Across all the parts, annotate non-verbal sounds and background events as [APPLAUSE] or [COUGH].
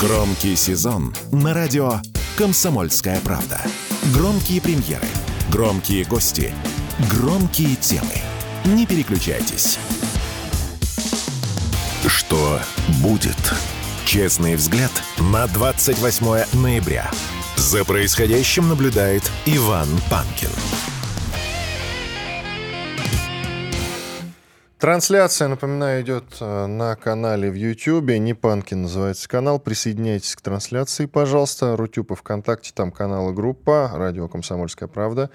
Громкий сезон на радио «Комсомольская правда». Громкие премьеры, громкие гости, громкие темы. Не переключайтесь. Что будет? Честный взгляд на 28 ноября. За происходящим наблюдает Иван Панкин. Трансляция, напоминаю, идет э, на канале в YouTube. Не Панкин называется канал. Присоединяйтесь к трансляции, пожалуйста. Рутюб и ВКонтакте, там канал и группа. Радио «Комсомольская правда».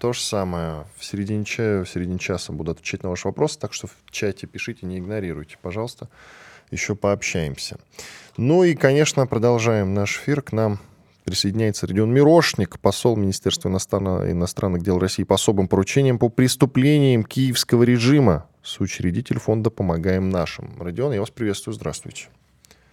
То же самое. В середине, чая, в середине часа буду отвечать на ваши вопросы, так что в чате пишите, не игнорируйте, пожалуйста. Еще пообщаемся. Ну и, конечно, продолжаем наш эфир. К нам присоединяется Родион Мирошник, посол Министерства иностранных дел России по особым поручениям по преступлениям киевского режима соучредитель фонда «Помогаем нашим». Родион, я вас приветствую, здравствуйте.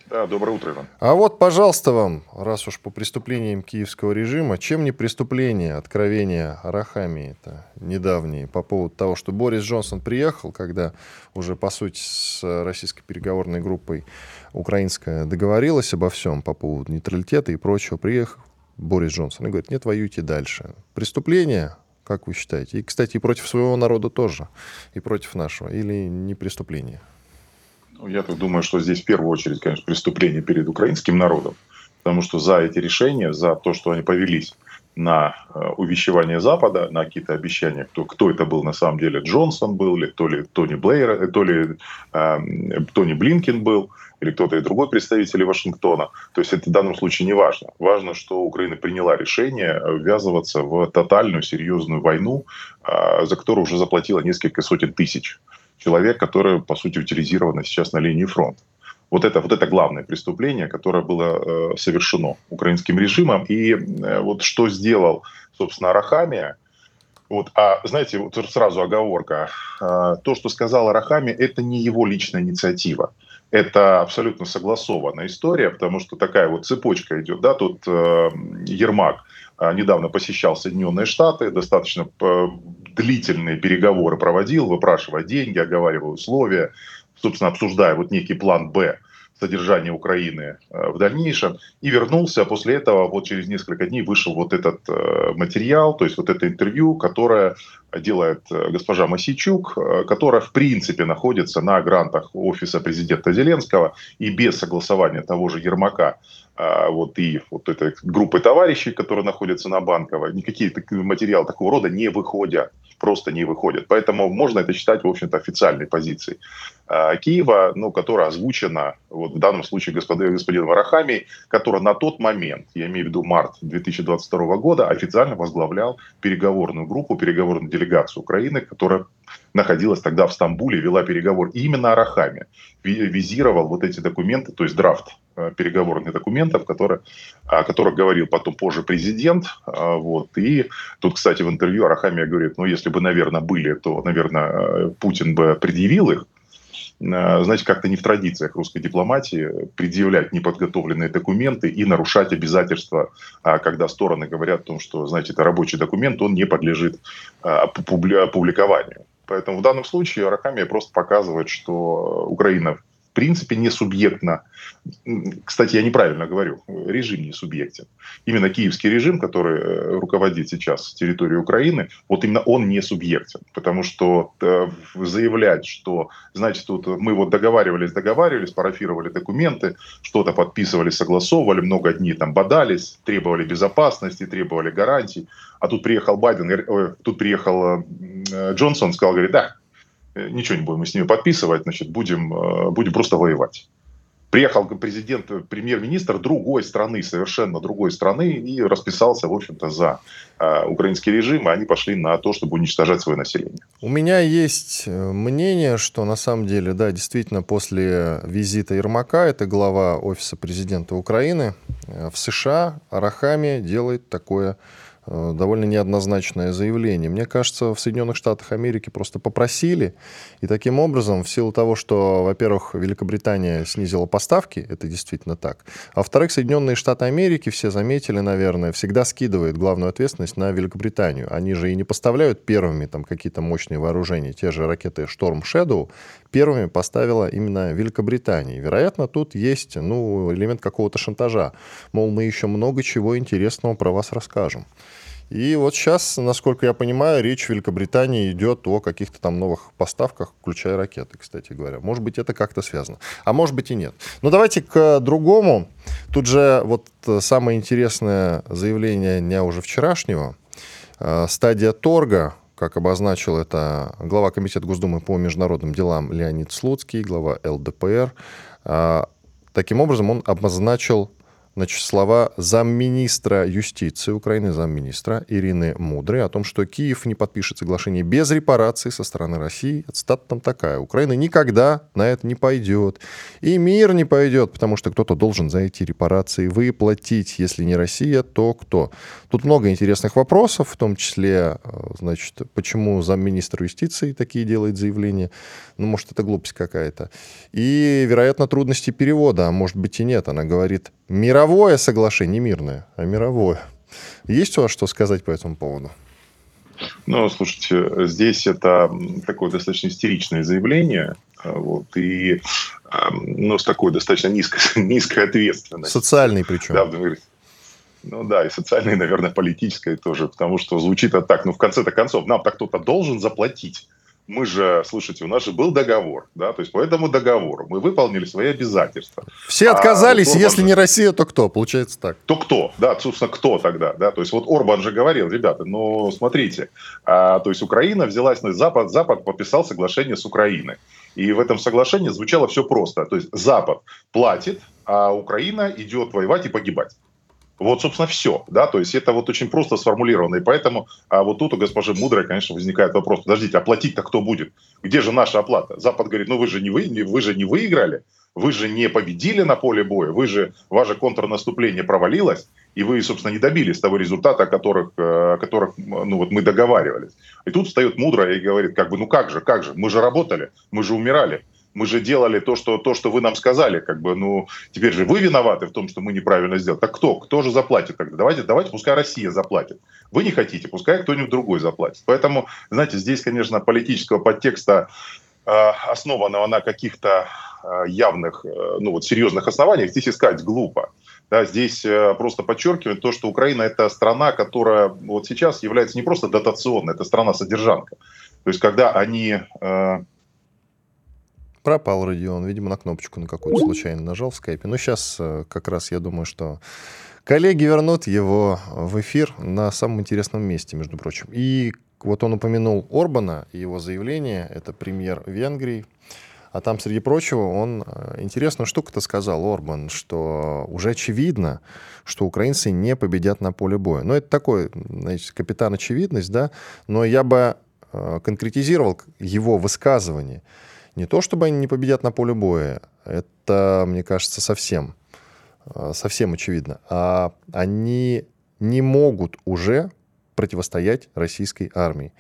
Да, доброе утро, Иван. А вот, пожалуйста, вам, раз уж по преступлениям киевского режима, чем не преступление, откровения Арахами это недавние по поводу того, что Борис Джонсон приехал, когда уже, по сути, с российской переговорной группой украинская договорилась обо всем по поводу нейтралитета и прочего, приехал Борис Джонсон и говорит, нет, воюйте дальше. Преступление, как вы считаете? И, кстати, и против своего народа тоже, и против нашего, или не преступление? Ну, я так думаю, что здесь в первую очередь, конечно, преступление перед украинским народом, потому что за эти решения, за то, что они повелись на э, увещевание Запада, на какие-то обещания, кто, кто это был на самом деле, Джонсон был, или то ли Тони Блейер, э, то ли э, Тони Блинкин был, или кто-то и другой представитель Вашингтона. То есть это в данном случае не важно. Важно, что Украина приняла решение ввязываться в тотальную серьезную войну, э, за которую уже заплатила несколько сотен тысяч человек, которые, по сути, утилизированы сейчас на линии фронта. Вот это, вот это главное преступление, которое было э, совершено украинским режимом. И э, вот что сделал, собственно, Арахамия, вот, а знаете, вот сразу оговорка. Э, то, что сказал Арахами, это не его личная инициатива. Это абсолютно согласованная история, потому что такая вот цепочка идет. Да? Тут э, Ермак э, недавно посещал Соединенные Штаты, достаточно э, длительные переговоры проводил, выпрашивая деньги, оговаривая условия, собственно, обсуждая вот некий план «Б», содержания Украины э, в дальнейшем. И вернулся, а после этого вот через несколько дней вышел вот этот э, материал, то есть вот это интервью, которое делает э, госпожа Масичук, которая в принципе находится на грантах офиса президента Зеленского и без согласования того же Ермака вот и вот этой группы товарищей, которые находятся на Банковой, никакие материалы такого рода не выходят просто не выходят. Поэтому можно это считать, в общем-то, официальной позицией э, Киева, ну, которая озвучена вот в данном случае господин, господином Варахами, который на тот момент, я имею в виду март 2022 года, официально возглавлял переговорную группу, переговорную делегацию Украины, которая находилась тогда в Стамбуле, вела переговор именно о Рахаме, визировал вот эти документы, то есть драфт переговорных документов, которые, о которых говорил потом позже президент. Э, вот. И тут, кстати, в интервью Арахамия говорит, ну, если бы, наверное, были, то, наверное, э, Путин бы предъявил их. Знаете, как-то не в традициях русской дипломатии предъявлять неподготовленные документы и нарушать обязательства, а когда стороны говорят о том, что, знаете, это рабочий документ, он не подлежит публикованию. Поэтому в данном случае Арахамия просто показывает, что Украина принципе не субъектна. Кстати, я неправильно говорю, режим не субъектен. Именно киевский режим, который э, руководит сейчас территорией Украины, вот именно он не субъектен. Потому что э, заявлять, что, значит, тут мы вот договаривались, договаривались, парафировали документы, что-то подписывали, согласовывали, много дней там бодались, требовали безопасности, требовали гарантий, а тут приехал Байден, э, тут приехал Джонсон, сказал, говорит, да, ничего не будем мы с ними подписывать, значит, будем, э, будем просто воевать. Приехал президент, премьер-министр другой страны, совершенно другой страны, и расписался, в общем-то, за э, украинский режим, и они пошли на то, чтобы уничтожать свое население. У меня есть мнение, что на самом деле, да, действительно, после визита Ермака, это глава Офиса президента Украины, в США Арахами делает такое Э, довольно неоднозначное заявление. Мне кажется, в Соединенных Штатах Америки просто попросили, и таким образом, в силу того, что, во-первых, Великобритания снизила поставки, это действительно так, а во-вторых, Соединенные Штаты Америки, все заметили, наверное, всегда скидывают главную ответственность на Великобританию. Они же и не поставляют первыми там какие-то мощные вооружения. Те же ракеты Storm Shadow первыми поставила именно Великобритания. Вероятно, тут есть ну, элемент какого-то шантажа. Мол, мы еще много чего интересного про вас расскажем. И вот сейчас, насколько я понимаю, речь в Великобритании идет о каких-то там новых поставках, включая ракеты, кстати говоря. Может быть, это как-то связано. А может быть и нет. Но давайте к другому. Тут же вот самое интересное заявление дня уже вчерашнего. Э, стадия торга, как обозначил это глава Комитета Госдумы по международным делам Леонид Слуцкий, глава ЛДПР. Э, таким образом, он обозначил значит, слова замминистра юстиции Украины, замминистра Ирины Мудрой о том, что Киев не подпишет соглашение без репараций со стороны России. Цитата там такая. Украина никогда на это не пойдет. И мир не пойдет, потому что кто-то должен за эти репарации выплатить. Если не Россия, то кто? Тут много интересных вопросов, в том числе, э, значит, почему замминистра юстиции такие делает заявления. Ну, может, это глупость какая-то. И, вероятно, трудности перевода, а может быть и нет. Она говорит, мировое соглашение, не мирное, а мировое. Есть у вас что сказать по этому поводу? Ну, слушайте, здесь это такое достаточно истеричное заявление, вот, и ну, с такой достаточно низкой, [LAUGHS] низкой ответственностью. Социальной причем. Да, ну да, и социальной, наверное, политической тоже, потому что звучит это так, ну в конце-то концов, нам-то кто-то должен заплатить мы же, слушайте, у нас же был договор, да, то есть по этому договору мы выполнили свои обязательства. Все отказались, а вот если же... не Россия, то кто? Получается так. То кто, да, собственно, кто тогда, да, то есть вот Орбан же говорил, ребята, ну, смотрите, а, то есть Украина взялась на Запад, Запад подписал соглашение с Украиной, и в этом соглашении звучало все просто, то есть Запад платит, а Украина идет воевать и погибать. Вот, собственно, все. Да? То есть это вот очень просто сформулировано. И поэтому а вот тут у госпожи Мудрой, конечно, возникает вопрос. Подождите, оплатить-то кто будет? Где же наша оплата? Запад говорит, ну вы же не, вы, вы же не выиграли, вы же не победили на поле боя, вы же, ваше контрнаступление провалилось, и вы, собственно, не добились того результата, о которых, о которых ну, вот мы договаривались. И тут встает Мудрая и говорит, как бы, ну как же, как же, мы же работали, мы же умирали мы же делали то, что, то, что вы нам сказали, как бы, ну, теперь же вы виноваты в том, что мы неправильно сделали. Так кто? Кто же заплатит тогда? Давайте, давайте, пускай Россия заплатит. Вы не хотите, пускай кто-нибудь другой заплатит. Поэтому, знаете, здесь, конечно, политического подтекста, э, основанного на каких-то э, явных, э, ну, вот серьезных основаниях, здесь искать глупо. Да, здесь просто подчеркивает то, что Украина это страна, которая вот сейчас является не просто дотационной, это страна-содержанка. То есть, когда они Пропал Родион, видимо, на кнопочку на какую-то случайно нажал в скайпе. Ну, сейчас э, как раз я думаю, что коллеги вернут его в эфир на самом интересном месте, между прочим. И вот он упомянул Орбана и его заявление, это премьер Венгрии. А там, среди прочего, он э, интересную штуку-то сказал, Орбан, что уже очевидно, что украинцы не победят на поле боя. Ну, это такой, значит, капитан очевидность, да, но я бы э, конкретизировал его высказывание – не то, чтобы они не победят на поле боя, это, мне кажется, совсем, э, совсем очевидно, а они не могут уже противостоять российской армии.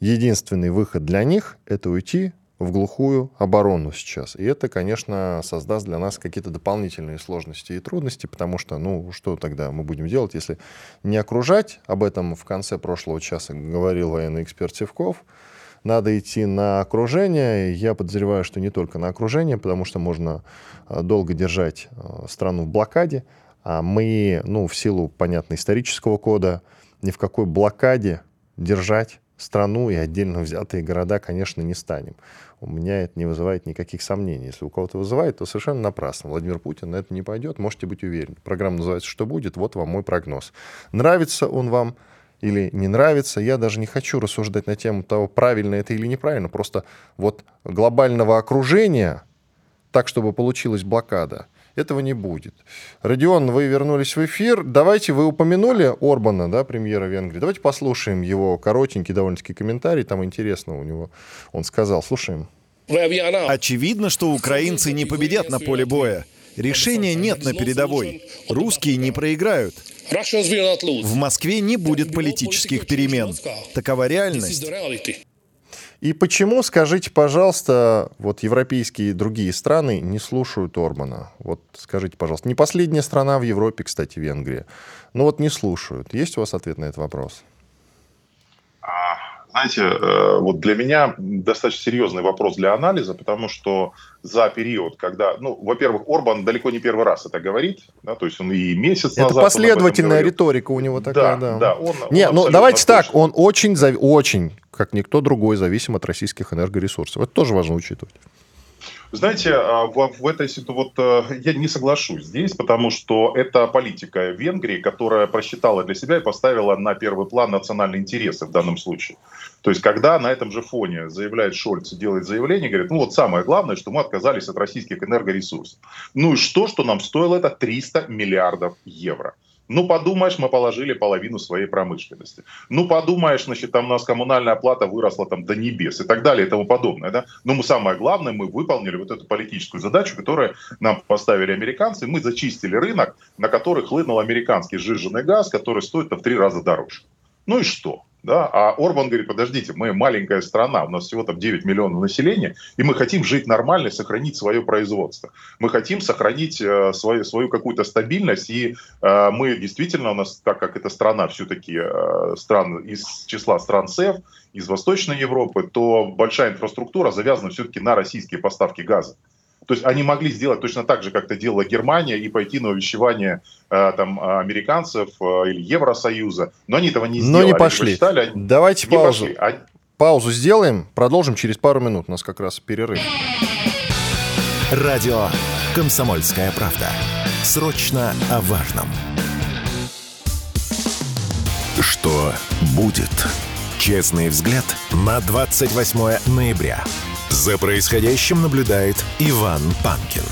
Единственный выход для них — это уйти в глухую оборону сейчас. И это, конечно, создаст для нас какие-то дополнительные сложности и трудности, потому что, ну, что тогда мы будем делать, если не окружать? Об этом в конце прошлого часа говорил военный эксперт Севков — надо идти на окружение. Я подозреваю, что не только на окружение, потому что можно э, долго держать э, страну в блокаде. А мы, ну, в силу, понятно, исторического кода, ни в какой блокаде держать страну и отдельно взятые города, конечно, не станем. У меня это не вызывает никаких сомнений. Если у кого-то вызывает, то совершенно напрасно. Владимир Путин на это не пойдет, можете быть уверены. Программа называется «Что будет?», вот вам мой прогноз. Нравится он вам, или не нравится. Я даже не хочу рассуждать на тему того, правильно это или неправильно. Просто вот глобального окружения, так, чтобы получилась блокада, этого не будет. Родион, вы вернулись в эфир. Давайте, вы упомянули Орбана, да, премьера Венгрии. Давайте послушаем его коротенький довольно-таки комментарий. Там интересно у него. Он сказал, слушаем. Очевидно, что украинцы не победят на поле боя. Решения нет на передовой. Русские не проиграют. В Москве не будет политических перемен. Такова реальность. И почему, скажите, пожалуйста, вот европейские и другие страны не слушают Орбана? Вот скажите, пожалуйста, не последняя страна в Европе, кстати, Венгрия. Но вот не слушают. Есть у вас ответ на этот вопрос? Знаете, э, вот для меня достаточно серьезный вопрос для анализа, потому что за период, когда, ну, во-первых, Орбан далеко не первый раз это говорит, да, то есть он и месяц это назад... Это последовательная риторика у него такая, да. Да, да он, Не, он ну давайте точно. так, он очень, очень, как никто другой, зависим от российских энергоресурсов. Это тоже важно учитывать. Знаете, а, в, в этой ситуации вот э, я не соглашусь здесь, потому что это политика Венгрии, которая просчитала для себя и поставила на первый план национальные интересы в данном случае. То есть, когда на этом же фоне заявляет Шольц, делает заявление, говорит, ну вот самое главное, что мы отказались от российских энергоресурсов. Ну и что, что нам стоило это 300 миллиардов евро. Ну, подумаешь, мы положили половину своей промышленности. Ну, подумаешь, значит, там у нас коммунальная оплата выросла там до небес и так далее и тому подобное. Да? Но мы самое главное, мы выполнили вот эту политическую задачу, которую нам поставили американцы. Мы зачистили рынок, на который хлынул американский сжиженный газ, который стоит в три раза дороже. Ну и что? Да? А Орбан говорит, подождите, мы маленькая страна, у нас всего там 9 миллионов населения, и мы хотим жить нормально, сохранить свое производство. Мы хотим сохранить э, свою, свою какую-то стабильность, и э, мы действительно, у нас, так как эта страна все-таки э, стран, из числа стран СЭФ, из Восточной Европы, то большая инфраструктура завязана все-таки на российские поставки газа. То есть они могли сделать точно так же, как это делала Германия, и пойти на увещевание э, там, американцев э, или Евросоюза, но они этого не сделали. Но не пошли. Посчитали, они Давайте не паузу. Пошли. Они... Паузу сделаем, продолжим через пару минут. У нас как раз перерыв. Радио «Комсомольская правда». Срочно о важном. Что будет? Честный взгляд на 28 ноября. За происходящим наблюдает Иван Панкин.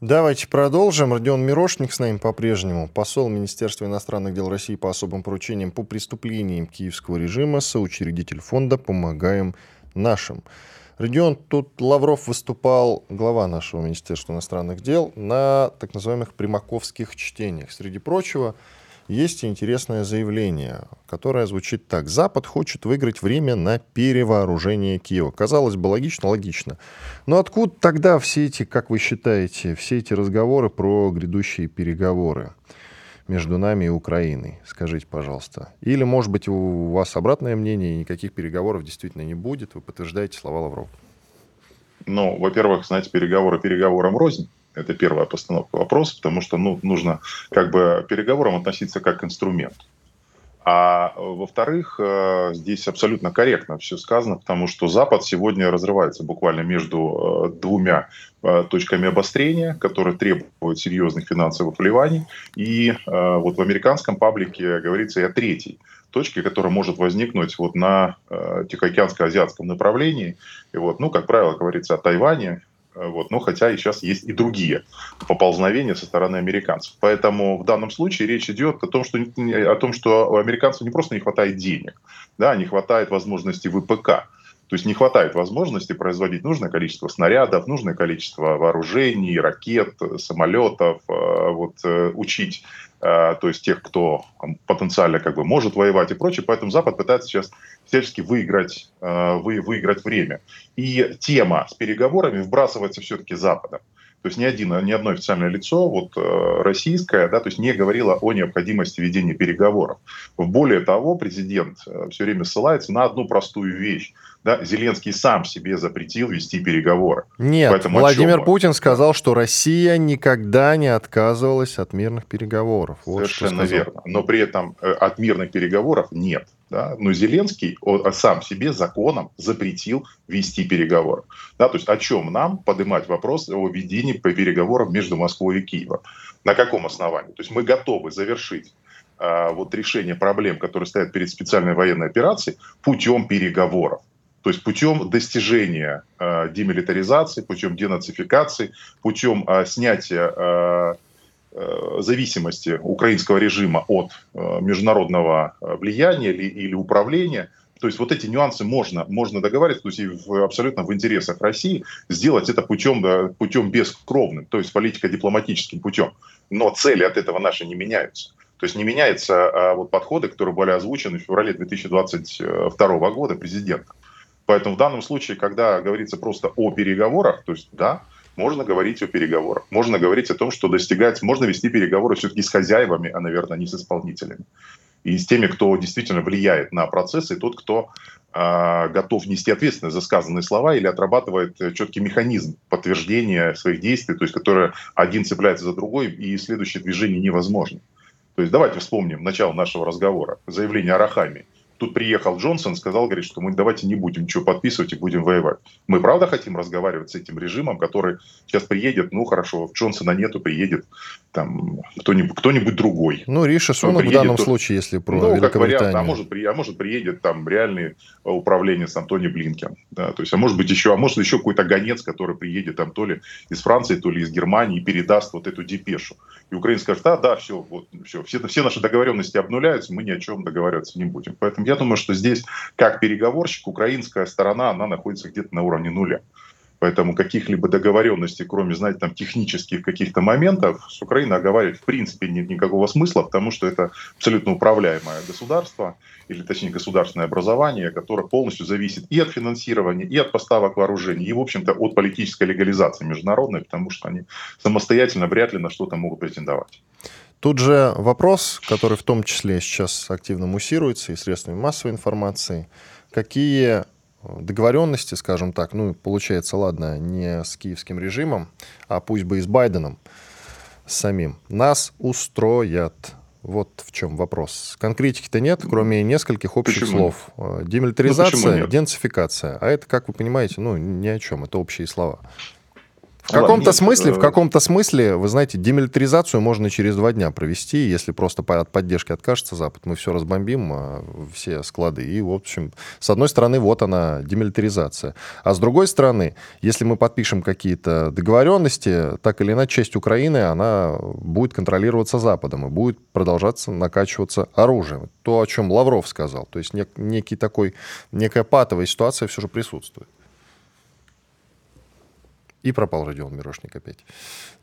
Давайте продолжим. Родион Мирошник с нами по-прежнему. Посол Министерства иностранных дел России по особым поручениям по преступлениям киевского режима, соучредитель фонда «Помогаем нашим». Родион, тут Лавров выступал, глава нашего Министерства иностранных дел, на так называемых примаковских чтениях. Среди прочего, есть интересное заявление, которое звучит так. Запад хочет выиграть время на перевооружение Киева. Казалось бы, логично, логично. Но откуда тогда все эти, как вы считаете, все эти разговоры про грядущие переговоры? между нами и Украиной? Скажите, пожалуйста. Или, может быть, у вас обратное мнение, и никаких переговоров действительно не будет? Вы подтверждаете слова Лаврова? Ну, во-первых, знаете, переговоры переговорам рознь. Это первая постановка вопроса, потому что ну, нужно как бы переговорам относиться как к инструменту. А во-вторых, э, здесь абсолютно корректно все сказано, потому что Запад сегодня разрывается буквально между э, двумя э, точками обострения, которые требуют серьезных финансовых вливаний. И вот в американском паблике говорится и о третьей точке, которая может возникнуть вот на Тихоокеанско-азиатском направлении. И вот, ну, как правило, говорится о Тайване, Э, вот. Но хотя и сейчас есть и другие поползновения со стороны американцев. Поэтому в данном случае речь идет о том, что, о том, что у американцев не просто не хватает денег, да, не хватает возможности ВПК. То есть не хватает возможности производить нужное количество снарядов, нужное количество вооружений, ракет, самолетов, э, вот, э, учить то есть тех, кто потенциально как бы может воевать и прочее. Поэтому Запад пытается сейчас всячески выиграть, вы, выиграть время. И тема с переговорами вбрасывается все-таки Западом. То есть ни, один, ни одно официальное лицо, вот э, российское, да, то есть не говорило о необходимости ведения переговоров. Более того, президент э, все время ссылается на одну простую вещь. Да, Зеленский сам себе запретил вести переговоры. Нет, Поэтому Владимир Путин сказал, что Россия никогда не отказывалась от мирных переговоров. Вот Совершенно верно. Но при этом э, от мирных переговоров нет. Да? Но Зеленский он, сам себе законом запретил вести переговоры. Да? То есть о чем нам поднимать вопрос о ведении по переговорам между Москвой и Киевом? На каком основании? То есть мы готовы завершить а, вот решение проблем, которые стоят перед специальной военной операцией, путем переговоров. То есть путем достижения э, демилитаризации, путем денацификации, путем э, снятия э, Э, зависимости украинского режима от э, международного э, влияния или, или управления, То есть вот эти нюансы можно, можно договариваться, то есть и в, абсолютно в интересах России сделать это путем, да, путем бескровным, то есть политико-дипломатическим путем. Но цели от этого наши не меняются. То есть не меняются а, вот подходы, которые были озвучены в феврале 2022 года президентом. Поэтому в данном случае, когда говорится просто о переговорах, то есть да, можно говорить о переговорах, можно говорить о том, что достигать, можно вести переговоры все-таки с хозяевами, а, наверное, не с исполнителями и с теми, кто действительно влияет на процессы, и тот, кто э, готов нести ответственность за сказанные слова или отрабатывает четкий механизм подтверждения своих действий, то есть который один цепляется за другой, и следующее движение невозможно. То есть давайте вспомним начало нашего разговора, заявление о Рахаме. Тут приехал Джонсон, сказал, говорит, что мы давайте не будем ничего подписывать и будем воевать. Мы правда хотим разговаривать с этим режимом, который сейчас приедет, ну хорошо, Джонсона нету, приедет там кто-нибудь, кто-нибудь другой. Ну, Риша Сунок в данном то, случае, если про Ну, как вариант, а может, а может приедет там реальный управленец Антони Блинкен. Да, то есть, а может быть еще, а может еще какой-то гонец, который приедет там то ли из Франции, то ли из Германии и передаст вот эту депешу. И Украина скажет, да, да, все, вот, все, все, все наши договоренности обнуляются, мы ни о чем договариваться не будем. Поэтому я думаю, что здесь, как переговорщик, украинская сторона, она находится где-то на уровне нуля. Поэтому каких-либо договоренностей, кроме, знаете, там технических каких-то моментов, с Украиной оговаривать в принципе нет никакого смысла, потому что это абсолютно управляемое государство, или точнее государственное образование, которое полностью зависит и от финансирования, и от поставок вооружений, и, в общем-то, от политической легализации международной, потому что они самостоятельно вряд ли на что-то могут претендовать. Тут же вопрос, который в том числе сейчас активно муссируется и средствами массовой информации. Какие договоренности, скажем так, ну, получается, ладно, не с киевским режимом, а пусть бы и с Байденом самим, нас устроят. Вот в чем вопрос. Конкретики-то нет, кроме нескольких общих Почему? слов. Э, демилитаризация, ну, денацификация. А это, как вы понимаете, ну, ни о чем, это общие слова. В каком-то смысле, в каком-то смысле, вы знаете, демилитаризацию можно через два дня провести, если просто от поддержки откажется Запад, мы все разбомбим, а, все склады. И, в общем, с одной стороны, вот она, демилитаризация. А с другой стороны, если мы подпишем какие-то договоренности, так или иначе, часть Украины, она будет контролироваться Западом и будет продолжаться накачиваться оружием. То, о чем Лавров сказал. То есть нек- некий такой, некая патовая ситуация все же присутствует. И пропал Родион Мирошник опять.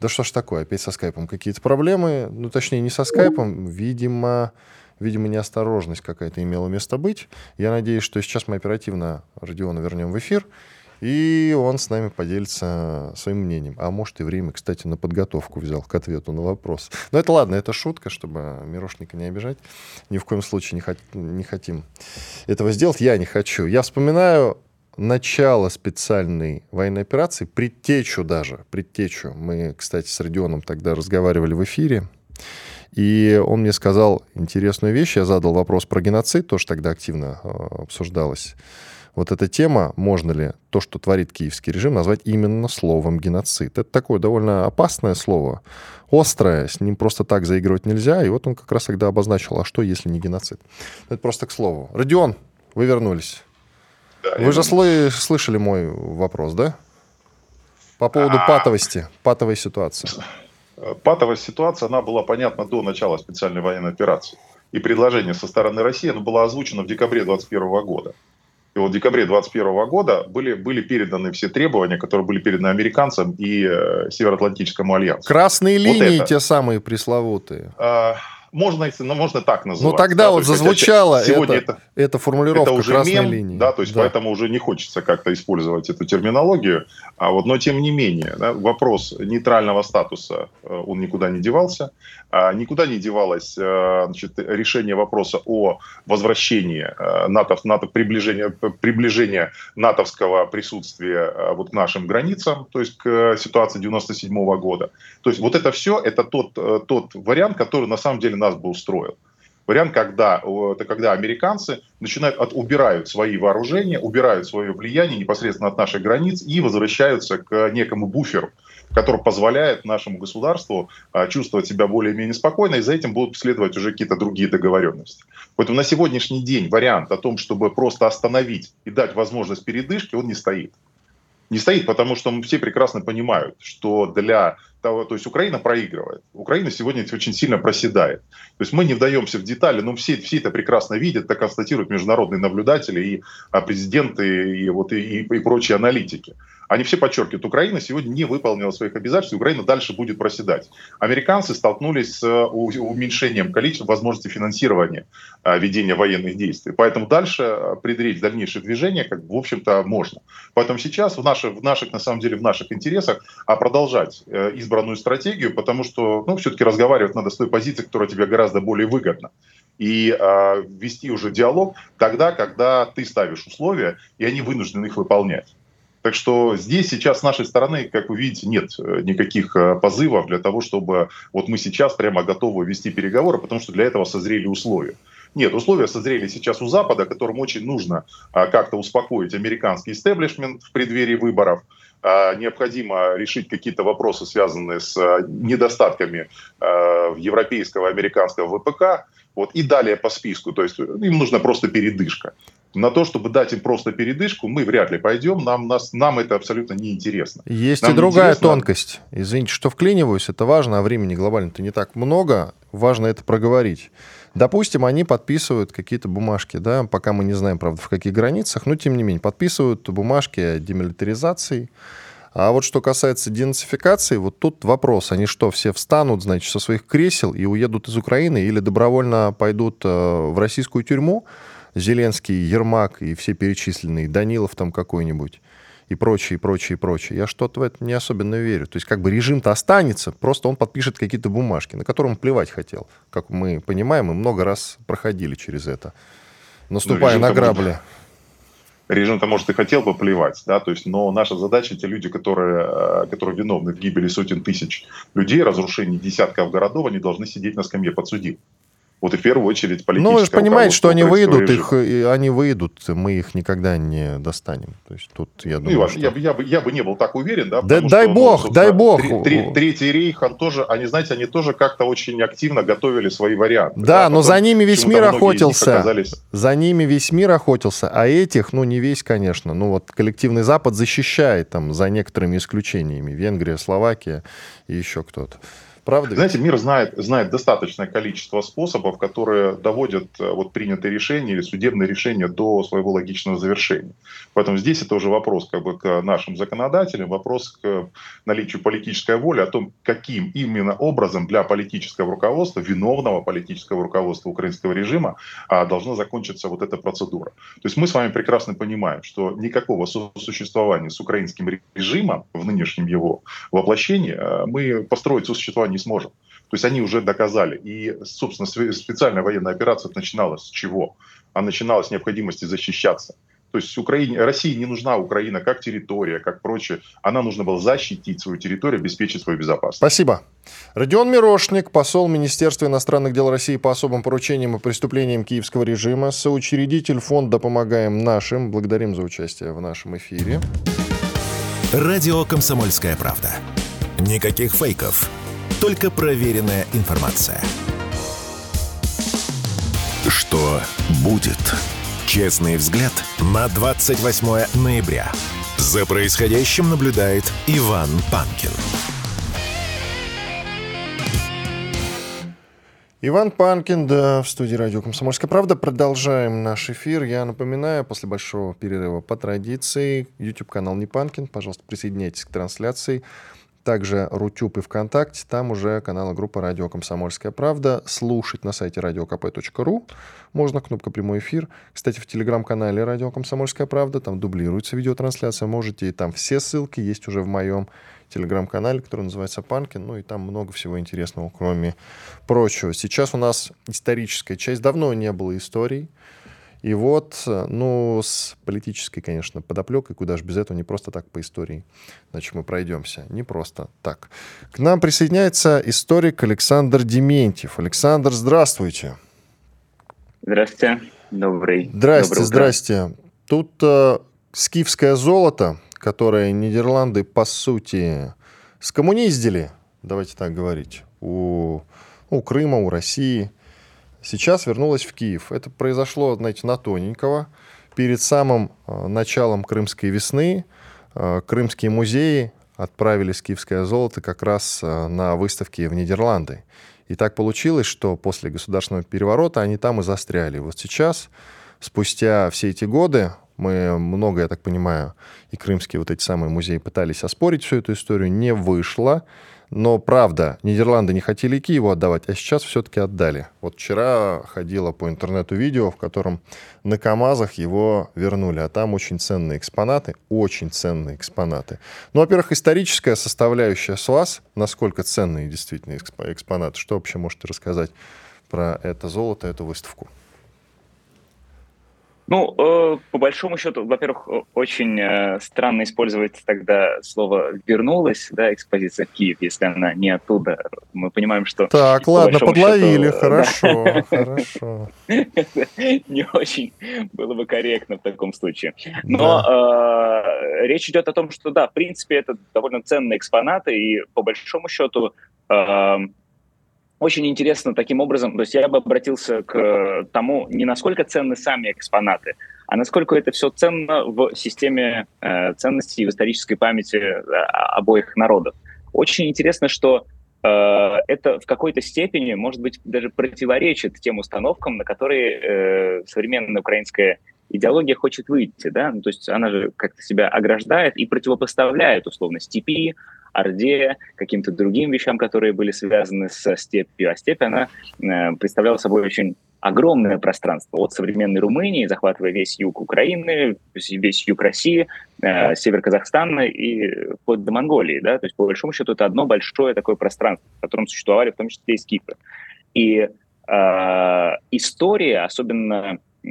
Да что ж такое, опять со скайпом какие-то проблемы. Ну, точнее, не со скайпом, видимо, видимо, неосторожность какая-то имела место быть. Я надеюсь, что сейчас мы оперативно Родиона вернем в эфир, и он с нами поделится своим мнением. А может, и время, кстати, на подготовку взял к ответу на вопрос. Но это ладно, это шутка, чтобы Мирошника не обижать. Ни в коем случае не, хот- не хотим этого сделать. Я не хочу. Я вспоминаю начало специальной военной операции, предтечу даже, предтечу. Мы, кстати, с Родионом тогда разговаривали в эфире, и он мне сказал интересную вещь. Я задал вопрос про геноцид, тоже тогда активно э, обсуждалась вот эта тема, можно ли то, что творит киевский режим, назвать именно словом геноцид. Это такое довольно опасное слово, острое, с ним просто так заигрывать нельзя. И вот он как раз тогда обозначил, а что, если не геноцид? Это просто к слову. Родион, вы вернулись. Да, Вы же сл- слышали мой вопрос, да? По поводу а... патовости, патовой ситуации. Патовая ситуация, она была понятна до начала специальной военной операции. И предложение со стороны России оно было озвучено в декабре 2021 года. И вот в декабре 2021 года были, были переданы все требования, которые были переданы американцам и э, Североатлантическому альянсу. Красные вот линии это. те самые пресловутые. А, можно, ну, можно так называть. Ну тогда да, вот зазвучало сегодня это, это, это формулировка это уже красной мем, линии. Да, то есть да. поэтому уже не хочется как-то использовать эту терминологию. А вот, но тем не менее, да, вопрос нейтрального статуса, э, он никуда не девался. А никуда не девалось э, значит, решение вопроса о возвращении э, НАТО, НАТО приближения, приближения натовского присутствия вот к нашим границам, то есть к ситуации 97 -го года. То есть вот это все, это тот, тот вариант, который на самом деле нас бы устроил. Вариант, когда, это когда американцы начинают от, убирают свои вооружения, убирают свое влияние непосредственно от наших границ и возвращаются к некому буферу, который позволяет нашему государству а, чувствовать себя более-менее спокойно, и за этим будут следовать уже какие-то другие договоренности. Поэтому на сегодняшний день вариант о том, чтобы просто остановить и дать возможность передышки, он не стоит. Не стоит, потому что все прекрасно понимают, что для того, то есть Украина проигрывает. Украина сегодня очень сильно проседает. То есть мы не вдаемся в детали, но все, все это прекрасно видят, это констатируют международные наблюдатели и а, президенты, и, вот, и, и прочие аналитики. Они все подчеркивают, Украина сегодня не выполнила своих обязательств, Украина дальше будет проседать. Американцы столкнулись с э, уменьшением количества возможностей финансирования э, ведения военных действий. Поэтому дальше э, предречь дальнейшее движение, как в общем-то, можно. Поэтому сейчас в наших, в наших, на самом деле, в наших интересах а продолжать избранную стратегию, потому что, ну, все-таки разговаривать надо с той позиции, которая тебе гораздо более выгодна и э, вести уже диалог тогда, когда ты ставишь условия, и они вынуждены их выполнять. Так что здесь сейчас с нашей стороны, как вы видите, нет э, никаких э, позывов для того, чтобы вот мы сейчас прямо готовы вести переговоры, потому что для этого созрели условия. Нет, условия созрели сейчас у Запада, которым очень нужно а, как-то успокоить американский истеблишмент в преддверии выборов. А, необходимо решить какие-то вопросы, связанные с а, недостатками европейского, американского ВПК. Вот, и далее по списку. То есть им нужна просто передышка на то, чтобы дать им просто передышку, мы вряд ли пойдем, нам, нас, нам это абсолютно неинтересно. Есть нам и другая интересно... тонкость. Извините, что вклиниваюсь, это важно, а времени глобально-то не так много, важно это проговорить. Допустим, они подписывают какие-то бумажки, да, пока мы не знаем, правда, в каких границах, но тем не менее, подписывают бумажки о демилитаризации. А вот что касается денацификации, вот тут вопрос. Они что, все встанут, значит, со своих кресел и уедут из Украины или добровольно пойдут э, в российскую тюрьму? Зеленский, Ермак и все перечисленные, Данилов там какой-нибудь и прочее, и прочее, и прочее. Я что-то в это не особенно верю. То есть как бы режим-то останется, просто он подпишет какие-то бумажки, на которые он плевать хотел. Как мы понимаем, мы много раз проходили через это, наступая ну, на грабли. Режим-то, может, и хотел бы плевать, да, то есть, но наша задача, те люди, которые, э, которые виновны в гибели сотен тысяч людей, разрушении десятков городов, они должны сидеть на скамье подсудимых. Вот и в первую очередь политическое Ну, вы же понимаете, что они выйдут, их, они выйдут, мы их никогда не достанем. То есть тут, я ну, думаю, Иван, что... я, я, бы, я бы не был так уверен, да? да дай что, бог, ну, дай бог. Третий рейх, он тоже, они, знаете, они тоже как-то очень активно готовили свои варианты. Да, да но за ними весь мир охотился. Оказались... За ними весь мир охотился, а этих, ну, не весь, конечно. Ну, вот коллективный Запад защищает там за некоторыми исключениями. Венгрия, Словакия и еще кто-то. Правда? Знаете, мир знает, знает достаточное количество способов, которые доводят э, вот принятые решения или судебные решения до своего логичного завершения. Поэтому здесь это уже вопрос как бы к нашим законодателям, вопрос к наличию политической воли о том, каким именно образом для политического руководства, виновного политического руководства украинского режима а, должна закончиться вот эта процедура. То есть мы с вами прекрасно понимаем, что никакого сосуществования с украинским режимом в нынешнем его воплощении э, мы построить сосуществование не сможем. То есть они уже доказали. И, собственно, специальная военная операция начиналась с чего? Она начиналась с необходимости защищаться. То есть Украине, России не нужна Украина как территория, как прочее. Она нужно было защитить свою территорию, обеспечить свою безопасность. Спасибо. Родион Мирошник, посол Министерства иностранных дел России по особым поручениям и преступлениям киевского режима, соучредитель фонда «Помогаем нашим». Благодарим за участие в нашем эфире. Радио «Комсомольская правда». Никаких фейков только проверенная информация. Что будет? Честный взгляд на 28 ноября. За происходящим наблюдает Иван Панкин. Иван Панкин, да, в студии радио «Комсомольская правда». Продолжаем наш эфир. Я напоминаю, после большого перерыва по традиции, YouTube-канал «Не Панкин». Пожалуйста, присоединяйтесь к трансляции. Также Рутюб и ВКонтакте, там уже каналы группы «Радио Комсомольская правда». Слушать на сайте radiokp.ru можно, кнопка «Прямой эфир». Кстати, в телеграм-канале «Радио Комсомольская правда» там дублируется видеотрансляция, можете, и там все ссылки есть уже в моем телеграм-канале, который называется Панкин, ну и там много всего интересного, кроме прочего. Сейчас у нас историческая часть, давно не было историй, и вот, ну, с политической, конечно, подоплекой, куда же без этого, не просто так по истории. Значит, мы пройдемся. Не просто так. К нам присоединяется историк Александр Дементьев. Александр, здравствуйте. Здравствуйте. Добрый. Здрасте, здрасте. Тут э, скифское золото, которое Нидерланды, по сути, скоммуниздили, давайте так говорить, у, у Крыма, у России – сейчас вернулась в Киев. Это произошло, знаете, на тоненького. Перед самым э, началом Крымской весны э, крымские музеи отправили скифское золото как раз э, на выставки в Нидерланды. И так получилось, что после государственного переворота они там и застряли. Вот сейчас, спустя все эти годы, мы много, я так понимаю, и крымские вот эти самые музеи пытались оспорить всю эту историю, не вышло. Но правда, Нидерланды не хотели Киеву отдавать, а сейчас все-таки отдали. Вот вчера ходило по интернету видео, в котором на КАМАЗах его вернули, а там очень ценные экспонаты, очень ценные экспонаты. Ну, во-первых, историческая составляющая с вас, насколько ценные действительно экспонаты, что вообще можете рассказать про это золото, эту выставку? Ну, э, по большому счету, во-первых, очень э, странно использовать тогда слово «вернулась», да, экспозиция в Киев, если она не оттуда. Мы понимаем, что... Так, ладно, подловили, счету, хорошо, да, [LAUGHS] хорошо. Не очень было бы корректно в таком случае. Но да. э, речь идет о том, что, да, в принципе, это довольно ценные экспонаты, и по большому счету... Э, очень интересно таким образом, то есть я бы обратился к тому, не насколько ценны сами экспонаты, а насколько это все ценно в системе э, ценностей в исторической памяти э, обоих народов. Очень интересно, что э, это в какой-то степени, может быть, даже противоречит тем установкам, на которые э, современная украинская идеология хочет выйти, да, ну, то есть она же как-то себя ограждает и противопоставляет, условно, степи, Орде, каким-то другим вещам, которые были связаны со степью. А степь, она э, представляла собой очень огромное пространство от современной Румынии, захватывая весь юг Украины, весь юг России, э, север Казахстана и вплоть до Монголии. Да? То есть, по большому счету, это одно большое такое пространство, в котором существовали в том числе и скифы. И э, история, особенно э,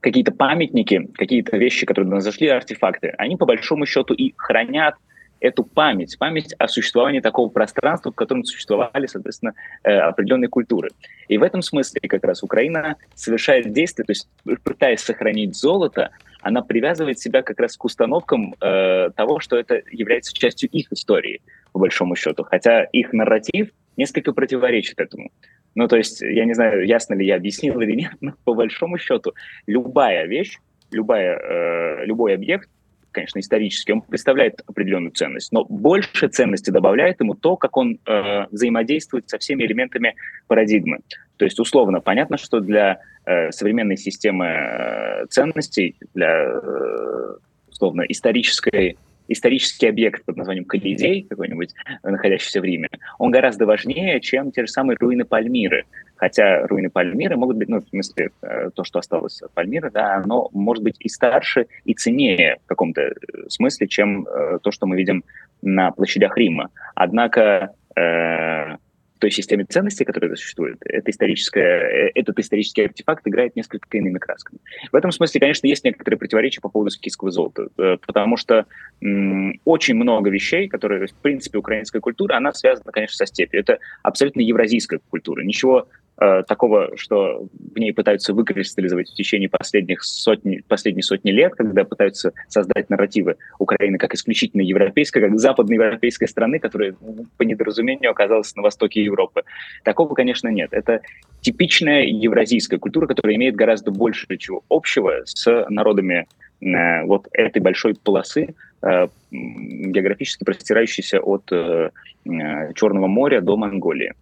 какие-то памятники, какие-то вещи, которые зашли, артефакты, они по большому счету и хранят эту память, память о существовании такого пространства, в котором существовали, соответственно, э, определенные культуры. И в этом смысле как раз Украина совершает действия, то есть пытаясь сохранить золото, она привязывает себя как раз к установкам э, того, что это является частью их истории, по большому счету. Хотя их нарратив несколько противоречит этому. Ну, то есть, я не знаю, ясно ли я объяснил или нет, но по большому счету любая вещь, любая, э, любой объект конечно, исторически, он представляет определенную ценность, но больше ценности добавляет ему то, как он э, взаимодействует со всеми элементами парадигмы. То есть, условно, понятно, что для э, современной системы э, ценностей, для, э, условно, исторической исторический объект под названием Колизей какой-нибудь, находящийся в Риме, он гораздо важнее, чем те же самые руины Пальмиры. Хотя руины Пальмиры могут быть, ну, в смысле, э, то, что осталось от Пальмиры, да, оно может быть и старше, и ценнее в каком-то э, смысле, чем э, то, что мы видим на площадях Рима. Однако э, той системе ценностей, которая существует, это историческая, э, этот исторический артефакт играет несколько иными красками. В этом смысле, конечно, есть некоторые противоречия по поводу скифского золота, потому что м, очень много вещей, которые, в принципе, украинская культура, она связана, конечно, со степью. Это абсолютно евразийская культура. Ничего Э, такого, что в ней пытаются выкристаллизовать в течение последних сотни, последней сотни лет, когда пытаются создать нарративы Украины как исключительно европейской, как западноевропейской страны, которая по недоразумению оказалась на востоке Европы. Такого, конечно, нет. Это типичная евразийская культура, которая имеет гораздо больше чего общего с народами э, вот этой большой полосы, э, географически простирающейся от э, э Черного моря до Монголии.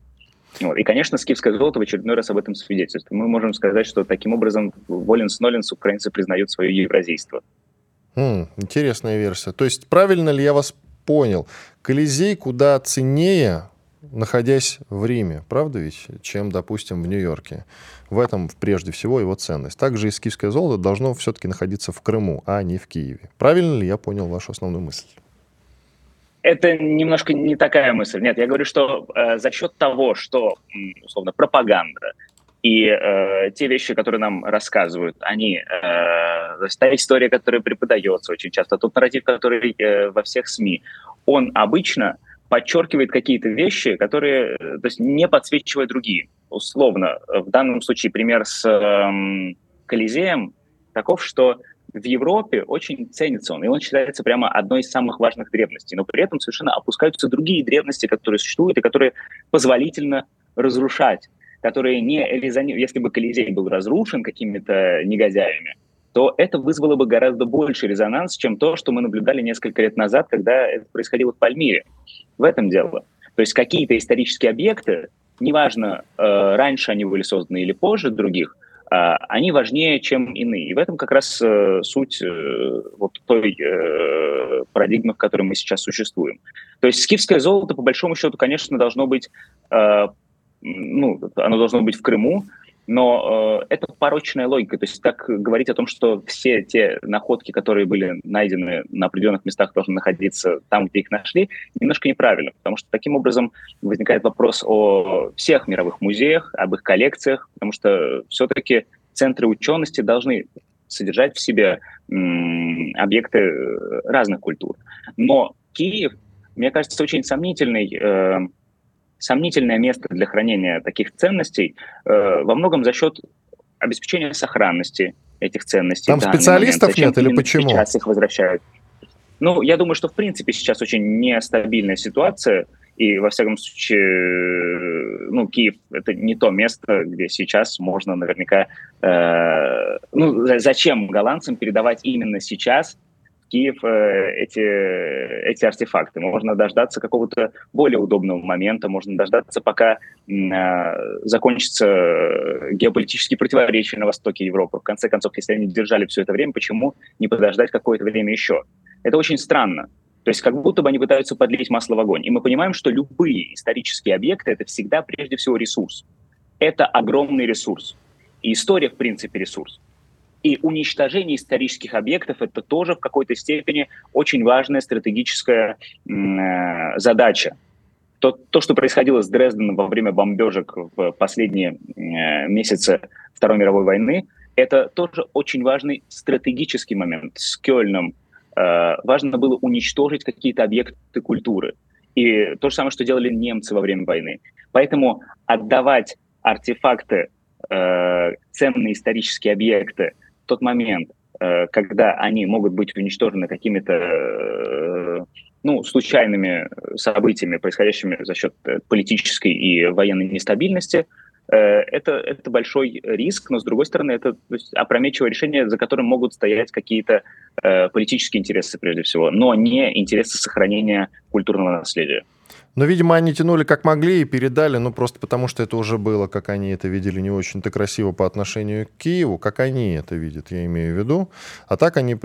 Вот. И, конечно, скифское золото в очередной раз об этом свидетельствует. Мы можем сказать, что таким образом Воленс-Ноленс украинцы признают свое евразийство. М, интересная версия. То есть правильно ли я вас понял? Колизей куда ценнее, находясь в Риме, правда ведь, чем, допустим, в Нью-Йорке. В этом прежде всего его ценность. Также и скифское золото должно все-таки находиться в Крыму, а не в Киеве. Правильно ли я понял вашу основную мысль? Это немножко не такая мысль. Нет, я говорю, что э, за счет того, что, условно, пропаганда и э, те вещи, которые нам рассказывают, они, э, та история, которая преподается очень часто, тот нарратив, который э, во всех СМИ, он обычно подчеркивает какие-то вещи, которые, э, то есть не подсвечивая другие. Условно, в данном случае пример с э, Колизеем таков, что в Европе очень ценится он, и он считается прямо одной из самых важных древностей, но при этом совершенно опускаются другие древности, которые существуют и которые позволительно разрушать, которые не. Если бы Колизей был разрушен какими-то негодяями, то это вызвало бы гораздо больше резонанс, чем то, что мы наблюдали несколько лет назад, когда это происходило в Пальмире. В этом дело. То есть какие-то исторические объекты, неважно, э, раньше они были созданы или позже других, они важнее, чем иные. И в этом как раз э, суть э, вот той э, парадигмы, в которой мы сейчас существуем. То есть скифское золото, по большому счету, конечно, должно быть, ну, оно должно быть в Крыму, но э, это порочная логика. То есть так говорить о том, что все те находки, которые были найдены на определенных местах, должны находиться там, где их нашли, немножко неправильно. Потому что таким образом возникает вопрос о всех мировых музеях, об их коллекциях, потому что все-таки центры учености должны содержать в себе объекты разных культур. Но Киев, мне кажется, очень сомнительный э, сомнительное место для хранения таких ценностей э, во многом за счет обеспечения сохранности этих ценностей. Там специалистов нет или почему? Сейчас их возвращают. Ну, я думаю, что в принципе сейчас очень нестабильная ситуация, и во всяком случае, ну, Киев это не то место, где сейчас можно наверняка, э, ну, зачем голландцам передавать именно сейчас Киев э, эти, эти артефакты. Можно дождаться какого-то более удобного момента, можно дождаться, пока э, закончатся геополитические противоречия на востоке Европы. В конце концов, если они держали все это время, почему не подождать какое-то время еще? Это очень странно. То есть как будто бы они пытаются подлить масло в огонь. И мы понимаем, что любые исторические объекты — это всегда прежде всего ресурс. Это огромный ресурс. И история, в принципе, ресурс. И уничтожение исторических объектов – это тоже в какой-то степени очень важная стратегическая э, задача. То, то, что происходило с Дрезденом во время бомбежек в последние э, месяцы Второй мировой войны, это тоже очень важный стратегический момент. С Кёльном э, важно было уничтожить какие-то объекты культуры. И то же самое, что делали немцы во время войны. Поэтому отдавать артефакты, э, ценные исторические объекты – тот момент, э, когда они могут быть уничтожены какими-то э, ну, случайными событиями, происходящими за счет э, политической и военной нестабильности, это, это большой риск, но, с другой стороны, это опрометчивое решение, за которым могут стоять какие-то политические интересы, прежде всего, но не интересы сохранения культурного наследия. Но, видимо, они тянули как могли и передали, ну, просто потому что это уже было, как они это видели, не очень-то красиво по отношению к Киеву, как они это видят, я имею в виду. А так они,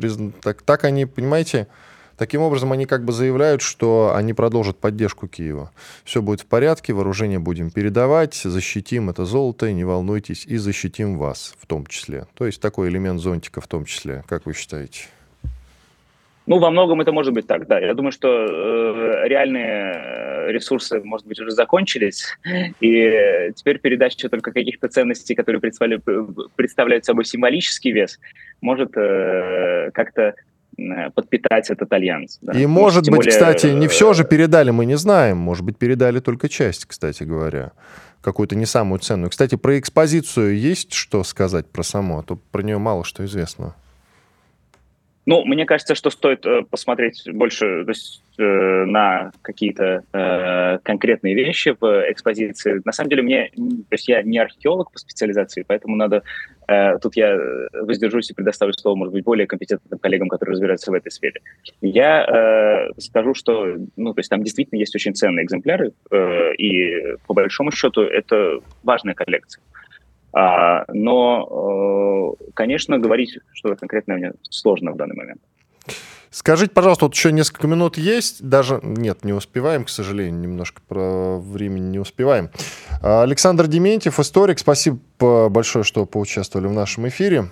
так, так они, понимаете, Таким образом, они как бы заявляют, что они продолжат поддержку Киева. Все будет в порядке, вооружение будем передавать, защитим это золото, не волнуйтесь, и защитим вас в том числе. То есть такой элемент зонтика в том числе. Как вы считаете? Ну, во многом это может быть так, да. Я думаю, что э, реальные э, ресурсы, может быть, уже закончились, и теперь передача только каких-то ценностей, которые представляют, представляют собой символический вес, может э, как-то э, подпитать этот альянс. Да. И, может быть, более... кстати, не все же передали, мы не знаем. Может быть, передали только часть, кстати говоря. Какую-то не самую ценную. Кстати, про экспозицию есть что сказать про саму? А то про нее мало что известно. Ну, мне кажется, что стоит э, посмотреть больше то есть, э, на какие-то э, конкретные вещи в экспозиции. На самом деле, мне, то есть я не археолог по специализации, поэтому надо э, тут я воздержусь и предоставлю слово, может быть, более компетентным коллегам, которые разбираются в этой сфере. Я э, скажу, что, ну, то есть там действительно есть очень ценные экземпляры, э, и по большому счету это важная коллекция. А, но, э, конечно, говорить что-то конкретное мне сложно в данный момент. Скажите, пожалуйста, вот еще несколько минут есть, даже нет, не успеваем, к сожалению, немножко про времени не успеваем. Александр Дементьев, историк, спасибо большое, что поучаствовали в нашем эфире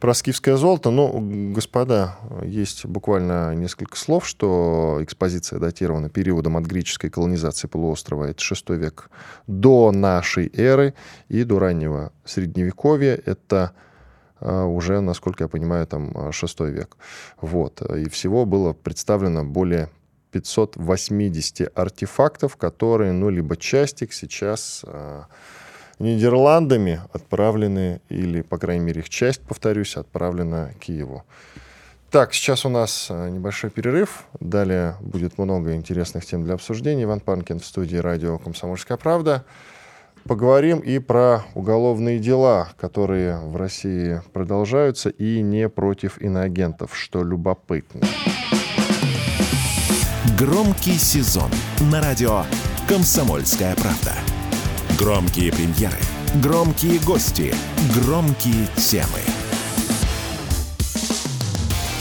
про скифское золото. Ну, господа, есть буквально несколько слов, что экспозиция датирована периодом от греческой колонизации полуострова, это 6 век, до нашей эры и до раннего средневековья, это а, уже, насколько я понимаю, там 6 век. Вот. И всего было представлено более 580 артефактов, которые, ну, либо частик сейчас а, Нидерландами отправлены, или, по крайней мере, их часть, повторюсь, отправлена Киеву. Так, сейчас у нас э, небольшой перерыв. Далее будет много интересных тем для обсуждения. Иван Панкин в студии радио «Комсомольская правда». Поговорим и про уголовные дела, которые в России продолжаются, и не против иноагентов, что любопытно. Громкий сезон на радио «Комсомольская правда». Громкие премьеры, громкие гости, громкие темы.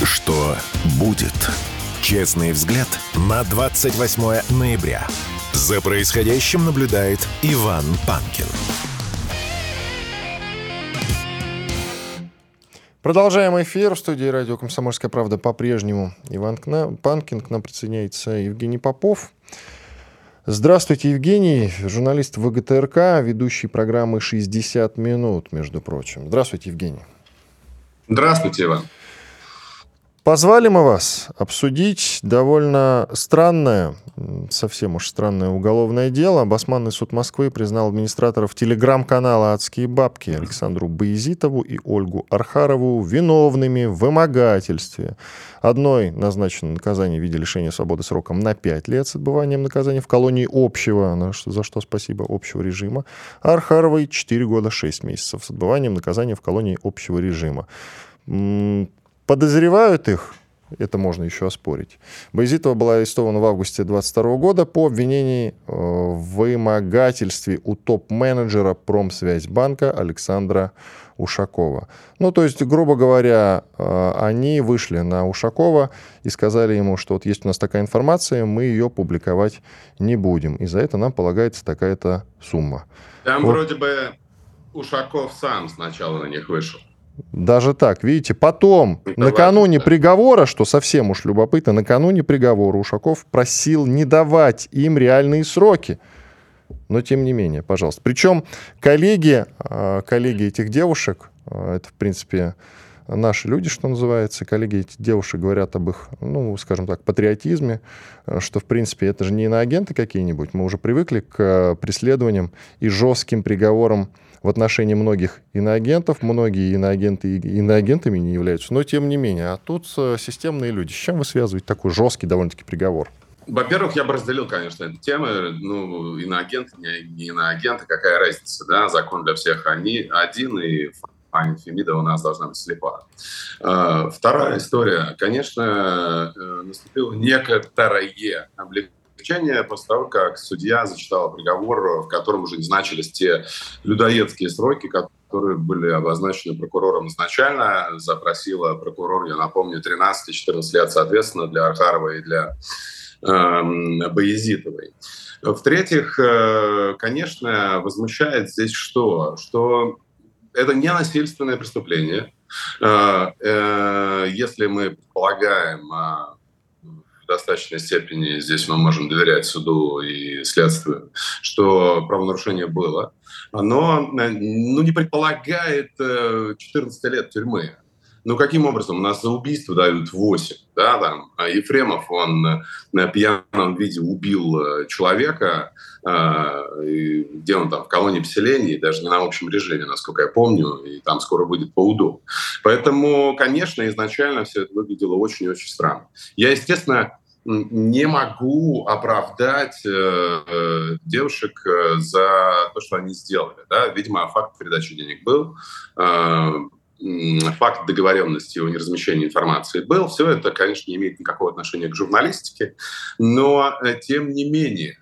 Что будет? Честный взгляд на 28 ноября. За происходящим наблюдает Иван Панкин. Продолжаем эфир. В студии радио «Комсомольская правда» по-прежнему Иван Панкин. К нам присоединяется Евгений Попов. Здравствуйте, Евгений, журналист ВГТРК, ведущий программы «60 минут», между прочим. Здравствуйте, Евгений. Здравствуйте, Иван. Позвали мы вас обсудить довольно странное, совсем уж странное уголовное дело. Басманный суд Москвы признал администраторов телеграм-канала «Адские бабки» Александру Боязитову и Ольгу Архарову виновными в вымогательстве. Одной назначено наказание в виде лишения свободы сроком на 5 лет с отбыванием наказания в колонии общего, за что спасибо, общего режима. А Архаровой 4 года 6 месяцев с отбыванием наказания в колонии общего режима Подозревают их, это можно еще оспорить. Боязитова была арестована в августе 2022 года по обвинению э, в вымогательстве у топ-менеджера Промсвязьбанка Александра Ушакова. Ну, то есть, грубо говоря, э, они вышли на Ушакова и сказали ему, что вот есть у нас такая информация, мы ее публиковать не будем. И за это нам полагается такая-то сумма. Там вот. вроде бы Ушаков сам сначала на них вышел. Даже так, видите, потом, Это накануне важно, приговора, что совсем уж любопытно, накануне приговора Ушаков просил не давать им реальные сроки. Но тем не менее, пожалуйста. Причем коллеги, а, коллеги этих девушек, а, это, в принципе, наши люди, что называется, коллеги этих девушек говорят об их, ну, скажем так, патриотизме, а, что, в принципе, это же не иноагенты какие-нибудь. Мы уже привыкли к преследованиям и жестким приговорам в отношении многих иноагентов. Многие иноагенты иноагентами не являются, но тем не менее. А тут э, системные люди. С чем вы связываете такой жесткий довольно-таки приговор? Во-первых, я бы разделил, конечно, эту тему. Ну, иноагент, не, не иноагент, какая разница, да? Закон для всех они один, и Аня у нас должна быть слепа. Э, вторая история. Конечно, э, наступило некоторое облегчение облегчение после того, как судья зачитал приговор, в котором уже значились те людоедские сроки, которые были обозначены прокурором изначально. Запросила прокурор, я напомню, 13-14 лет, соответственно, для Архарова и для э, Боязитовой. В-третьих, э, конечно, возмущает здесь что? Что это не насильственное преступление. Э, э, если мы предполагаем достаточной степени, здесь мы можем доверять суду и следствию, что правонарушение было, оно ну, не предполагает 14 э, лет тюрьмы. Ну, каким образом? У нас за убийство дают 8, да, там. А Ефремов, он на пьяном виде убил э, человека, э, где он там, в колонии поселений, даже не на общем режиме, насколько я помню, и там скоро будет по УДО. Поэтому, конечно, изначально все это выглядело очень-очень странно. Я, естественно, не могу оправдать э, э девушек э, за то, что они сделали. Да? Видимо, факт передачи денег был. Э, факт договоренности о неразмещении информации был. Все это, конечно, не имеет никакого отношения к журналистике, но э, тем не менее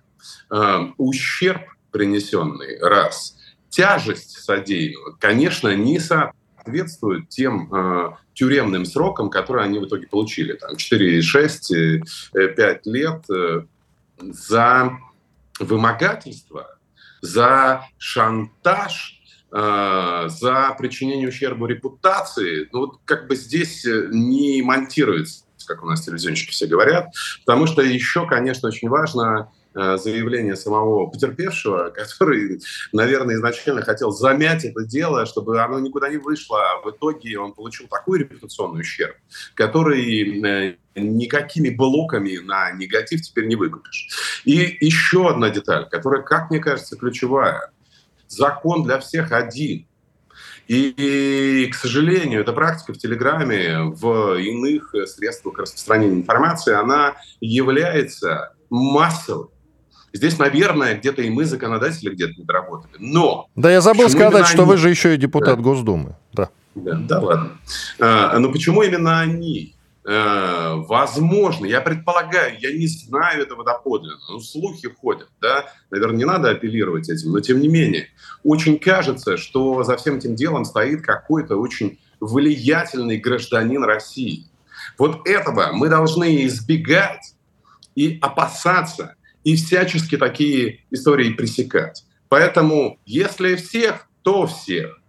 э, ущерб принесенный, раз, тяжесть содеянного, конечно, не соответствует тем э, тюремным срокам, которые они в итоге получили. Там 4,6, 5 лет за вымогательство, за шантаж, за причинение ущерба репутации, ну вот как бы здесь э, не монтируется, как у нас телевизионщики все говорят, потому что еще, конечно, очень важно Э, заявление самого потерпевшего, [LAUGHS] который, наверное, изначально хотел замять это дело, чтобы оно никуда не вышло, а в итоге он получил такой репутационный ущерб, который э, никакими блоками на негатив теперь не выкупишь. И еще одна деталь, которая, как мне кажется, ключевая. Закон для всех один. И, к сожалению, эта практика в Телеграме, в иных средствах распространения информации, она является массовой Здесь, наверное, где-то и мы, законодатели, где-то не доработали. Но... Да, я забыл сказать, что они... вы же еще и депутат да. Госдумы. Да. Да, да ладно. А, но почему именно они? А, возможно, я предполагаю, я не знаю этого доподлинно, но слухи ходят, да, наверное, не надо апеллировать этим, но тем не менее, очень кажется, что за всем этим делом стоит какой-то очень влиятельный гражданин России. Вот этого мы должны избегать и опасаться, и всячески такие истории пресекать. Поэтому, если всех, то всех.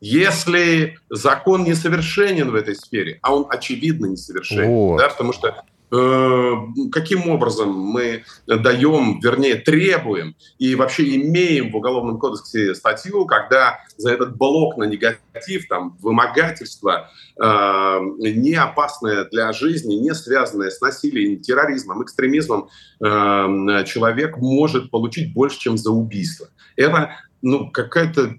Если закон несовершенен в этой сфере, а он очевидно несовершенен, вот. да, потому что Э, каким образом мы даем, вернее, требуем и вообще имеем в Уголовном кодексе статью, когда за этот блок на негатив, там, вымогательство, э, не опасное для жизни, не связанное с насилием, терроризмом, экстремизмом, э, человек может получить больше, чем за убийство. Это ну, какая-то,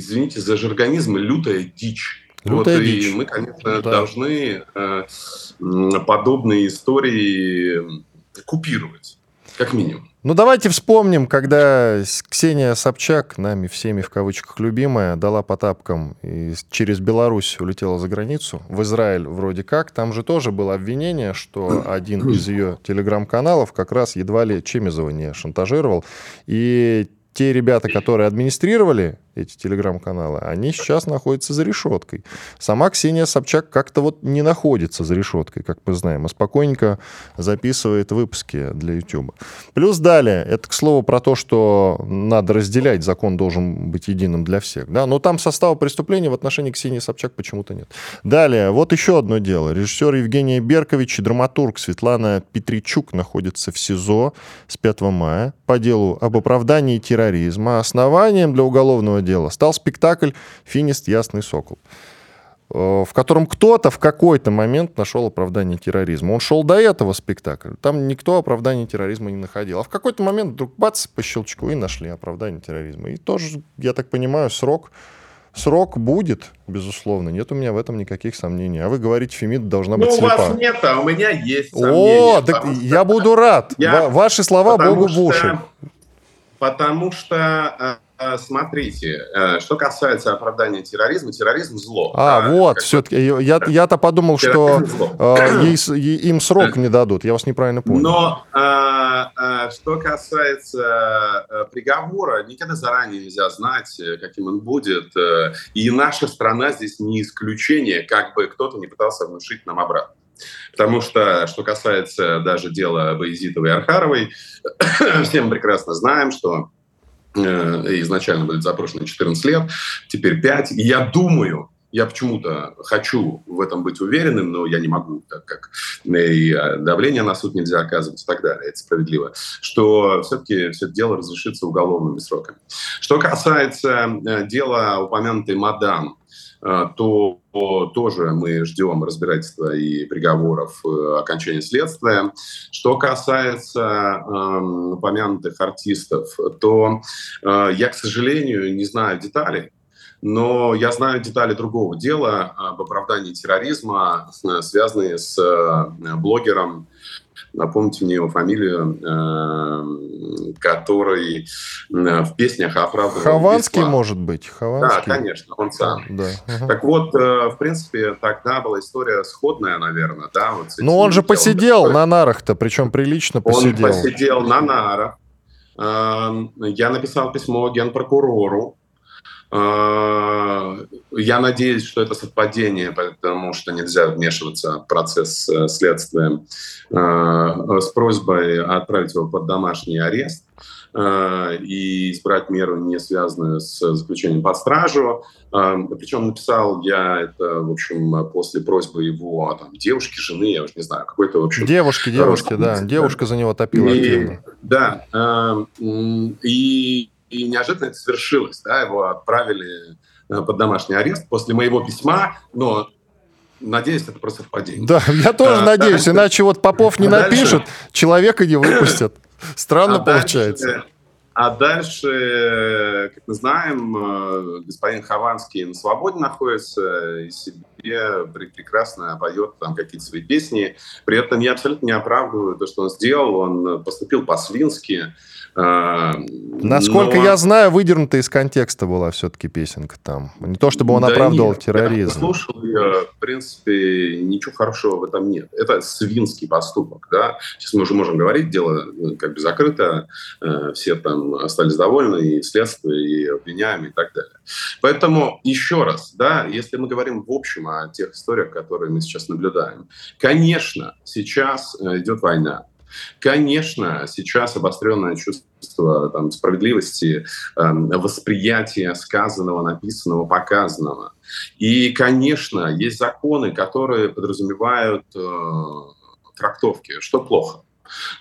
извините за жаргонизм, лютая дичь. Лютая вот, дичь. И мы, конечно, да. должны э, подобные истории купировать, как минимум. Ну, давайте вспомним, когда Ксения Собчак, нами всеми в кавычках любимая, дала по тапкам и через Беларусь улетела за границу, в Израиль вроде как. Там же тоже было обвинение, что [CLEARS THROAT] один из ее телеграм-каналов как раз едва ли Чемизова не шантажировал. И те ребята, которые администрировали эти телеграм-каналы, они сейчас находятся за решеткой. Сама Ксения Собчак как-то вот не находится за решеткой, как мы знаем, а спокойненько записывает выпуски для YouTube. Плюс далее, это, к слову, про то, что надо разделять, закон должен быть единым для всех. Да? Но там состава преступления в отношении Ксении Собчак почему-то нет. Далее, вот еще одно дело. Режиссер Евгений Беркович и драматург Светлана Петричук находятся в СИЗО с 5 мая по делу об оправдании терроризма. Основанием для уголовного дела стал спектакль «Финист. Ясный сокол» э, в котором кто-то в какой-то момент нашел оправдание терроризма. Он шел до этого спектакля, там никто оправдание терроризма не находил. А в какой-то момент вдруг бац, по щелчку и нашли оправдание терроризма. И тоже, я так понимаю, срок Срок будет, безусловно, нет у меня в этом никаких сомнений. А вы говорите, Фемида должна быть ну, слепа. у вас нет, а у меня есть сомнения. О, так я буду рад. Я, Ваши слова Богу в уши. Потому что Э, смотрите, э, что касается оправдания терроризма, терроризм зло. А, да, вот, все-таки. Я, я-то подумал, что э, ей, им срок не дадут. Я вас неправильно понял. Но э, что касается приговора, никогда заранее нельзя знать, каким он будет. И наша страна здесь не исключение, как бы кто-то не пытался внушить нам обратно. Потому что, что касается даже дела Боязитовой и Архаровой, [COUGHS] все мы прекрасно знаем, что Э, изначально были запрошены 14 лет, теперь 5. И я думаю, я почему-то хочу в этом быть уверенным, но я не могу, так как и э, давление на суд нельзя оказывать и так далее, это справедливо, что все-таки все это дело разрешится уголовными сроками. Что касается э, дела упомянутой мадам, Э, то тоже мы ждем разбирательства и приговоров э, окончания следствия. Что касается э, упомянутых артистов, то э, я, к сожалению, не знаю деталей, но я знаю детали другого дела об оправдании терроризма, э, связанные с блогером напомните мне его фамилию, э, который э, в песнях оправдывал Хованский, бесплатно. может быть? Хованский. Да, конечно, он сам. Да. Так вот, э, в принципе, тогда была история сходная, наверное, да? Вот Но он же посидел на нарах-то, причем прилично посидел. Он посидел на нарах. Я написал письмо генпрокурору, я надеюсь, что это совпадение, потому что нельзя вмешиваться в процесс следствия с просьбой отправить его под домашний арест и избрать меру, не связанную с заключением под стражу. Причем написал я это, в общем, после просьбы его там, девушки, жены, я уже не знаю, какой-то, в общем... Девушки, девушки, да. Девушка за него топила и, активно. Да. И и неожиданно это свершилось. Да, его отправили э, под домашний арест после моего письма, но надеюсь, это просто совпадение. Да, я тоже а, надеюсь, дальше, иначе вот Попов не а напишет, дальше, человека не выпустят. Странно а получается. Дальше, а дальше, как мы знаем, э, господин Хованский на свободе находится, из себе прекрасно поет там какие-то свои песни. При этом я абсолютно не оправдываю то, что он сделал. Он поступил по-свински. А, Насколько но... я знаю, выдернута из контекста была все-таки песенка там. Не то, чтобы он да оправдывал нет, терроризм. Я слушал ее, в принципе, ничего хорошего в этом нет. Это свинский поступок. Да? Сейчас мы уже можем говорить, дело ну, как бы закрыто, э, все там остались довольны, и следствие, и обвиняемые, и так далее. Поэтому еще раз, да, если мы говорим в общем о тех историях, которые мы сейчас наблюдаем, конечно, сейчас э, идет война, Конечно, сейчас обостренное чувство там, справедливости, э, восприятие сказанного, написанного, показанного. И, конечно, есть законы, которые подразумевают э, трактовки, что плохо.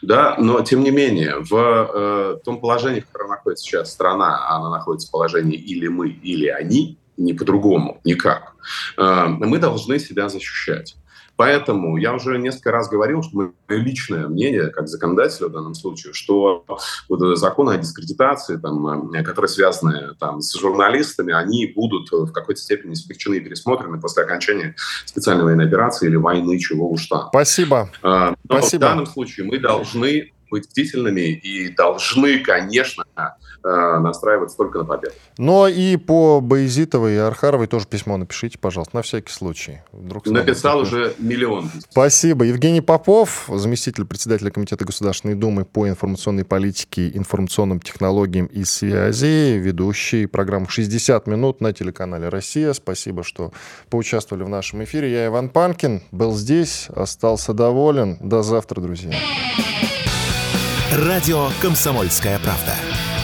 Да, но тем не менее, в э, том положении, в котором находится сейчас страна, она находится в положении или мы, или они, не по-другому, никак, э, мы должны себя защищать. Поэтому я уже несколько раз говорил, что мое личное мнение, как законодателя в данном случае, что вот законы о дискредитации, там, э, которые связаны там, с журналистами, они будут в какой-то степени смягчены и пересмотрены после окончания специальной военной операции или войны, чего уж там. Спасибо. А, но Спасибо. в данном случае мы должны быть бдительными и должны, конечно, настраиваться только на победу. Но и по Боязитовой и Архаровой тоже письмо напишите, пожалуйста, на всякий случай. Вдруг Написал уже миллион. Спасибо. Евгений Попов, заместитель председателя Комитета Государственной Думы по информационной политике, информационным технологиям и связи, ведущий программу «60 минут» на телеканале «Россия». Спасибо, что поучаствовали в нашем эфире. Я Иван Панкин, был здесь, остался доволен. До завтра, друзья. Радио «Комсомольская правда».